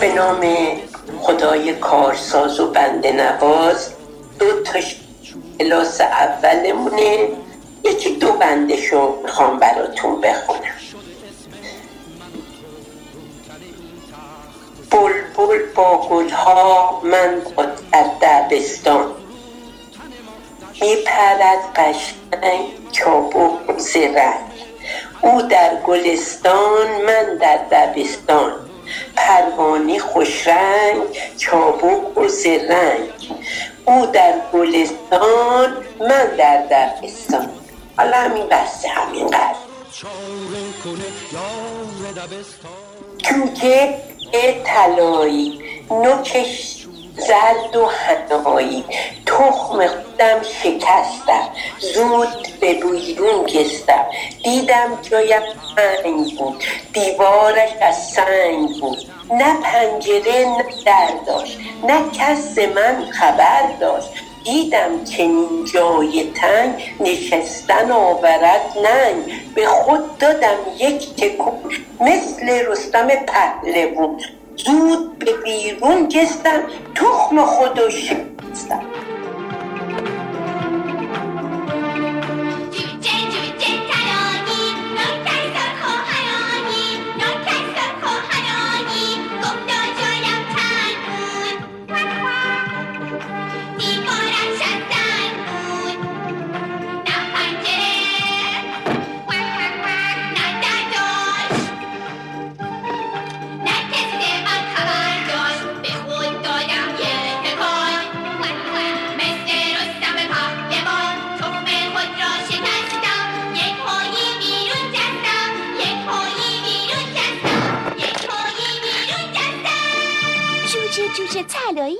به نام خدای کارساز و بنده نواز. دو تا کلاس اولمونه. یکی دو بندشو می‌خوام براتون بخونم. بلبل با گلها من در دبستان. میپرد قشنگ چابک زرنگ. او در گلستان من در دبستان. پروانه خوشرنگ چابک و زرنگ. او در گلستان من در دبستان. حالا همین بسته همینقدر چونکه طلایی نوکش زرد و هنایی تخم خودم شکستم. زود به بیرون کستم دیدم جایم پنگ بود. دیوارش از سنگ بود. نه پنجره نه در داشت. نه کس من خبر داشت. دیدم چنین جای تنگ. نشستن آورد ننگ. به خود دادم یک تکون. مثل رستم پهلوون زود به بیرون جستم تخم شکستم. جوجه طلایی